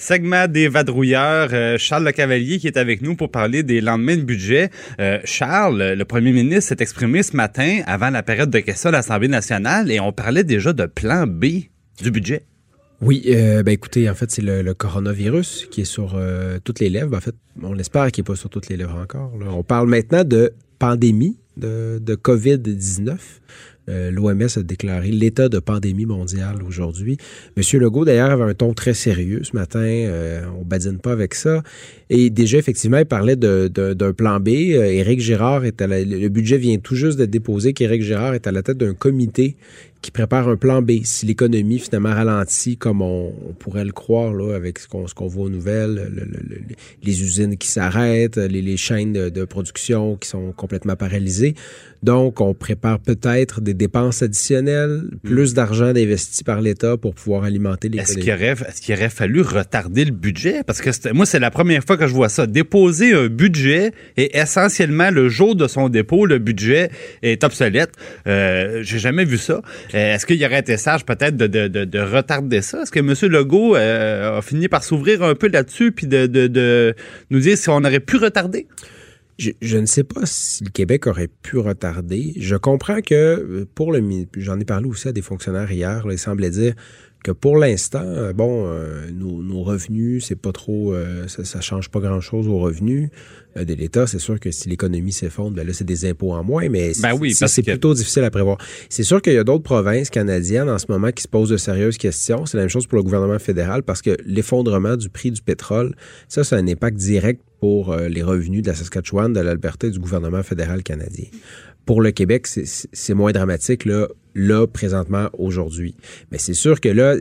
Segment des vadrouilleurs, euh, Charles Le Cavalier qui est avec nous pour parler des lendemains de budget. Euh, Charles, le premier ministre s'est exprimé ce matin avant la période de questions à l'Assemblée nationale et on parlait déjà de plan B du budget. Oui, euh, ben écoutez, en fait, c'est le, coronavirus qui est sur toutes les lèvres. En fait, on espère qu'il n'est pas sur toutes les lèvres encore. On parle maintenant de pandémie de COVID-19. Euh, L'OMS a déclaré l'état de pandémie mondiale aujourd'hui. Monsieur Legault, d'ailleurs, avait un ton très sérieux ce matin. Euh, on badine pas avec ça. Et déjà, effectivement, il parlait d'un plan B. Euh, Éric Girard est à le budget vient tout juste d'être déposé qu'Éric Girard est à la tête d'un comité qui prépare un plan B. Si l'économie finalement ralentit comme on, pourrait le croire là, avec ce qu'on voit aux nouvelles, les usines qui s'arrêtent, les, chaînes de, production qui sont complètement paralysées. Donc, on prépare peut-être des dépenses additionnelles, plus d'argent investi par l'État pour pouvoir alimenter l'économie. Est-ce qu'il aurait, est aurait fallu retarder le budget? Parce que moi, c'est la première fois que je vois ça. Déposer un budget et essentiellement le jour de son dépôt, le budget est obsolète. Euh, J'ai jamais vu ça. Euh, est-ce qu'il aurait été sage peut-être de, retarder ça? Est-ce que M. Legault euh, a fini par s'ouvrir un peu là-dessus puis de, nous dire si on aurait pu retarder? Je, ne sais pas si le Québec aurait pu retarder. Je comprends que euh, pour le j'en ai parlé aussi à des fonctionnaires hier, là, ils semblaient dire que pour l'instant, euh, bon, euh, nos, revenus, c'est pas trop, euh, ça, ça, change pas grand-chose aux revenus de l'État. C'est sûr que si l'économie s'effondre, ben là, c'est des impôts en moins, mais ben oui, c'est plutôt difficile à prévoir. C'est sûr qu'il y a d'autres provinces canadiennes en ce moment qui se posent de sérieuses questions. C'est la même chose pour le gouvernement fédéral parce que l'effondrement du prix du pétrole, ça, c'est un impact direct pour les revenus de la Saskatchewan, de l'Alberta et du gouvernement fédéral canadien. Pour le Québec, c'est moins dramatique. Là, là, présentement, aujourd'hui. Mais c'est sûr que là,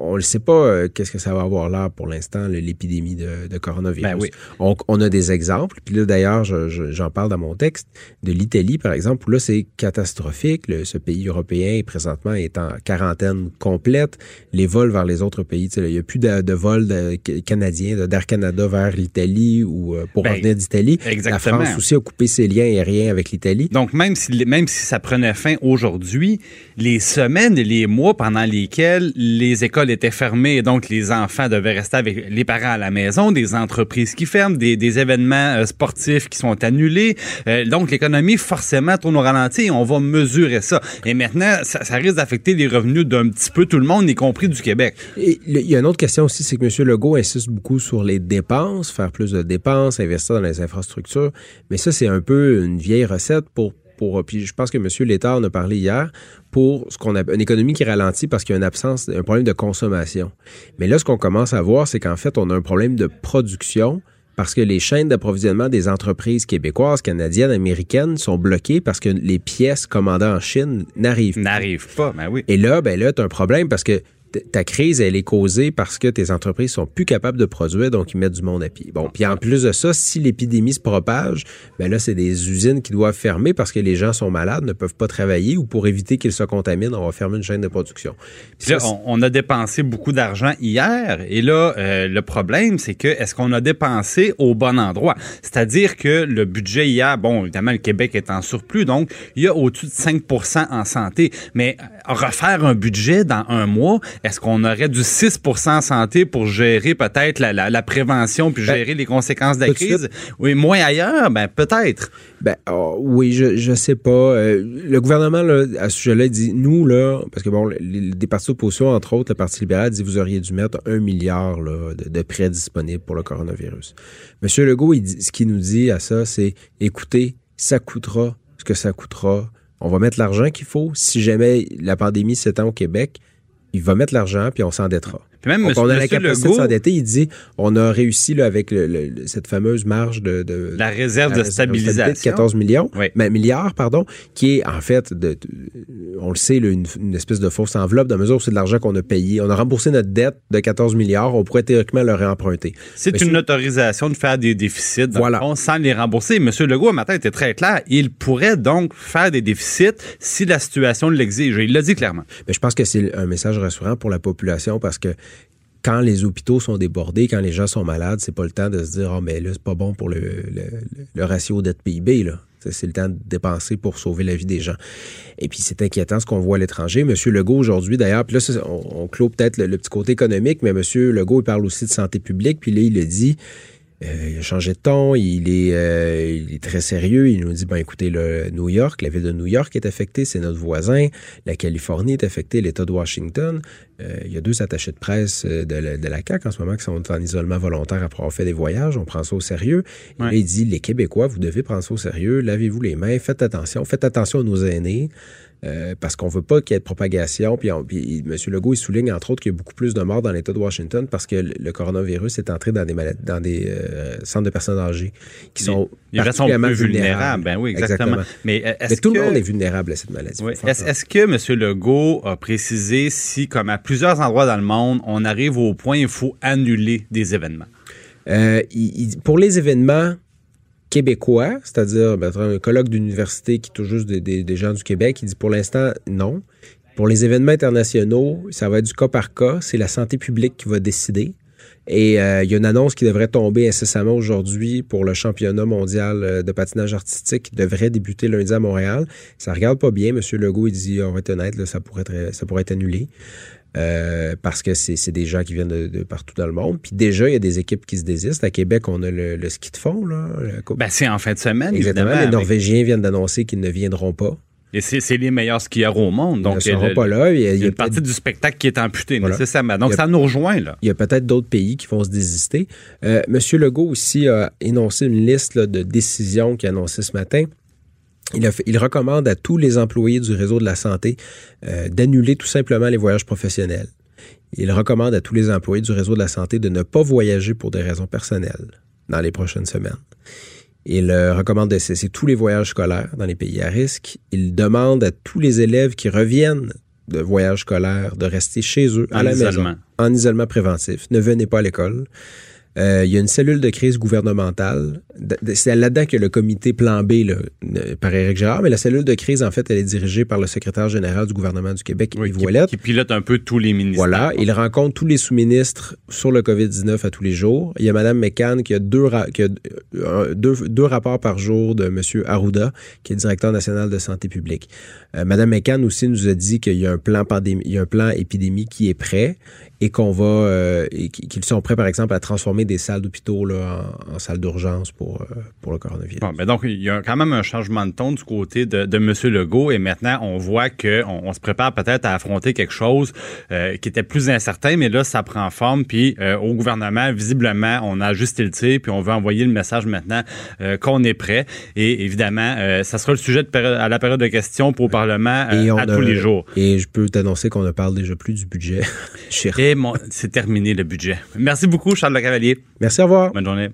on ne sait pas euh, qu'est-ce que ça va avoir là pour l'instant, l'épidémie de, coronavirus. Ben oui. on, a des exemples. Puis là, d'ailleurs, j'en parle dans mon texte, de l'Italie, par exemple, où là, c'est catastrophique. ce pays européen, présentement, est en quarantaine complète. Les vols vers les autres pays, il n'y a plus de, vols canadiens, d'Air Canada vers l'Italie ou euh, pour ben, revenir d'Italie. La France aussi a coupé ses liens aériens avec l'Italie. Donc, même si, même si ça prenait fin aujourd'hui, les semaines et les mois pendant lesquels les écoles étaient fermées et donc les enfants devaient rester avec les parents à la maison, des entreprises qui ferment, des, événements euh, sportifs qui sont annulés. Euh, donc l'économie forcément tourne au ralenti et on va mesurer ça. Et maintenant, ça, risque d'affecter les revenus d'un petit peu tout le monde, y compris du Québec. il y a une autre question aussi, c'est que M. Legault insiste beaucoup sur les dépenses, faire plus de dépenses, investir dans les infrastructures. Mais ça, c'est un peu une vieille recette pour pour, puis je pense que M. Létard en a parlé hier, pour ce qu'on a une économie qui ralentit parce qu'il y a une absence, un problème de consommation. Mais là, ce qu'on commence à voir, c'est qu'en fait, on a un problème de production parce que les chaînes d'approvisionnement des entreprises québécoises, canadiennes, américaines sont bloquées parce que les pièces commandées en Chine n'arrivent pas. N'arrivent pas, ben oui. Et là, ben là, tu as un problème parce que ta crise, elle est causée parce que tes entreprises sont plus capables de produire, donc ils mettent du monde à pied. Bon, puis en plus de ça, si l'épidémie se propage, ben là, c'est des usines qui doivent fermer parce que les gens sont malades, ne peuvent pas travailler ou pour éviter qu'ils se contaminent, on va fermer une chaîne de production. là, on, a dépensé beaucoup d'argent hier et là, euh, le problème, c'est que est-ce qu'on a dépensé au bon endroit? C'est-à-dire que le budget hier, bon, évidemment, le Québec est en surplus, donc il y a au-dessus de 5% en santé, mais refaire un budget dans un mois, est-ce qu'on aurait du 6% en santé pour gérer peut-être la, prévention puis ben, gérer les conséquences de la crise? Oui, moins ailleurs, ben peut-être. Ben oh, oui, je je sais pas. Euh, le gouvernement là, à ce sujet-là dit nous là, parce que bon, les, des partis d'opposition entre autres, le Parti libéral dit vous auriez dû mettre un milliard là, de, prêts disponibles pour le coronavirus. Monsieur Legault, il dit, ce qu'il nous dit à ça, c'est écoutez, ça coûtera ce que ça coûtera. On va mettre l'argent qu'il faut. Si jamais la pandémie s'étend au Québec, il va mettre l'argent puis on s'endettera. Puis même on a la capacité Legault, de s'endetter. Il dit, on a réussi là, avec le- le- cette fameuse marge de, de la réserve la de réserve de stabilisation. 14 millions, Oui. mais milliards, pardon, qui est en fait, de, on le sait, là, une, une espèce de fausse enveloppe, dans la mesure où c'est de l'argent qu'on a payé. On a remboursé notre dette de 14 milliards, on pourrait théoriquement le réemprunter. C'est Monsieur- une autorisation de faire des déficits dans Voilà. fond, sans les rembourser. Monsieur Legault, un matin, était très clair. Il pourrait donc faire des déficits si la situation l'exige. Il l'a dit clairement. Mais je pense que c'est un message rassurant pour la population parce que quand les hôpitaux sont débordés, quand les gens sont malades, c'est pas le temps de se dire, oh, mais là, c'est pas bon pour le, le- le ratio dette-PIB, là. C'est le temps de dépenser pour sauver la vie des gens. Et puis, c'est inquiétant ce qu'on voit à l'étranger. Monsieur Legault, aujourd'hui, d'ailleurs, puis là, on, on clôt peut-être le, le petit côté économique, mais Monsieur Legault, il parle aussi de santé publique. Puis là, il le dit, euh, il a changé de ton, il est, euh, il est très sérieux. Il nous dit, ben écoutez, le New York, la ville de New York est affectée, c'est notre voisin. La Californie est affectée, l'État de Washington. Euh, il y a deux attachés de presse de la, de la CAQ en ce moment qui sont en isolement volontaire après avoir fait des voyages. On prend ça au sérieux. Et Ouais. là, il dit, les Québécois, vous devez prendre ça au sérieux. Lavez-vous les mains, faites attention, faites attention à nos aînés. Euh, parce qu'on veut pas qu'il y ait de propagation. Puis, on- puis M. Legault, il souligne entre autres qu'il y a beaucoup plus de morts dans l'État de Washington parce que le, coronavirus est entré dans des, malades, dans des euh, centres de personnes âgées qui sont Les gens sont particulièrement plus vulnérables. Ben oui, exactement. Mais, euh, Mais tout que... le monde est vulnérable à cette maladie. Oui. Est-ce que M. Legault a précisé si, comme à plusieurs endroits dans le monde, on arrive au point où il faut annuler des événements? Euh, il- il- pour les événements québécois, c'est-à-dire ben, un colloque d'université qui touche juste des, des- des gens du Québec, il dit pour l'instant non. Pour les événements internationaux, ça va être du cas par cas. C'est la santé publique qui va décider. Et euh, il y a une annonce qui devrait tomber incessamment aujourd'hui pour le championnat mondial euh, de patinage artistique qui devrait débuter lundi à Montréal. Ça regarde pas bien. Monsieur Legault, il dit, on va être honnête, là, ça, pourrait être, ça pourrait être annulé. Euh, parce que c'est des gens qui viennent de, de partout dans le monde. Puis déjà, il y a des équipes qui se désistent. À Québec, on a le, le ski de fond. Là, Ben, c'est en fin de semaine, Exactement. Les avec- Norvégiens viennent d'annoncer qu'ils ne viendront pas. Et c'est les meilleurs skieurs au monde. Donc, Ils ne seront pas là. Il y a, Il y une partie du spectacle qui est amputée, Voilà. nécessairement. Donc, a- ça nous rejoint, là. il y a peut-être d'autres pays qui vont se désister. Euh, Monsieur Legault aussi a énoncé une liste là, de décisions qu'il a annoncées ce matin. Il, a fait- il recommande à tous les employés du réseau de la santé euh, d'annuler tout simplement les voyages professionnels. Il recommande à tous les employés du réseau de la santé de ne pas voyager pour des raisons personnelles dans les prochaines semaines. Il euh, recommande de cesser tous les voyages scolaires dans les pays à risque. Il demande à tous les élèves qui reviennent de voyages scolaires de rester chez eux à En la isolement. maison en isolement préventif. Ne venez pas à l'école. Euh, il y a une cellule de crise gouvernementale. C'est là-dedans que le comité plan B là, par Éric Gérard, mais la cellule de crise, en fait, elle est dirigée par le secrétaire général du gouvernement du Québec, Oui, Yves Ouellet. qui pilote un peu tous les ministères. Voilà, il rencontre tous les sous-ministres sur le COVID-19 à tous les jours. Il y a Mme McCann qui a deux, ra- qui a euh, deux, deux rapports par jour de M. Arruda, qui est directeur national de santé publique. Euh, Mme McCann aussi nous a dit qu'il y a un plan pandémie, il y a un plan épidémie qui est prêt et qu'on va, euh, et qu'ils sont prêts, par exemple, à transformer des salles d'hôpitaux en, en salles d'urgence pour, euh, pour le coronavirus. Bon, ben donc, il y a quand même un changement de ton du côté de, de M. Legault et maintenant, on voit qu'on on se prépare peut-être à affronter quelque chose euh, qui était plus incertain, mais là, ça prend forme. Puis au gouvernement, visiblement, on a ajusté le tir, puis on veut envoyer le message maintenant qu'on est prêt. Et évidemment, ça sera le sujet de à la période de questions pour le Parlement à a- tous les jours. Et je peux t'annoncer qu'on ne parle déjà plus du budget. Chez- Et mon- c'est terminé le budget. Merci beaucoup, Charles Le Cavalier. Merci, au revoir. Bonne journée.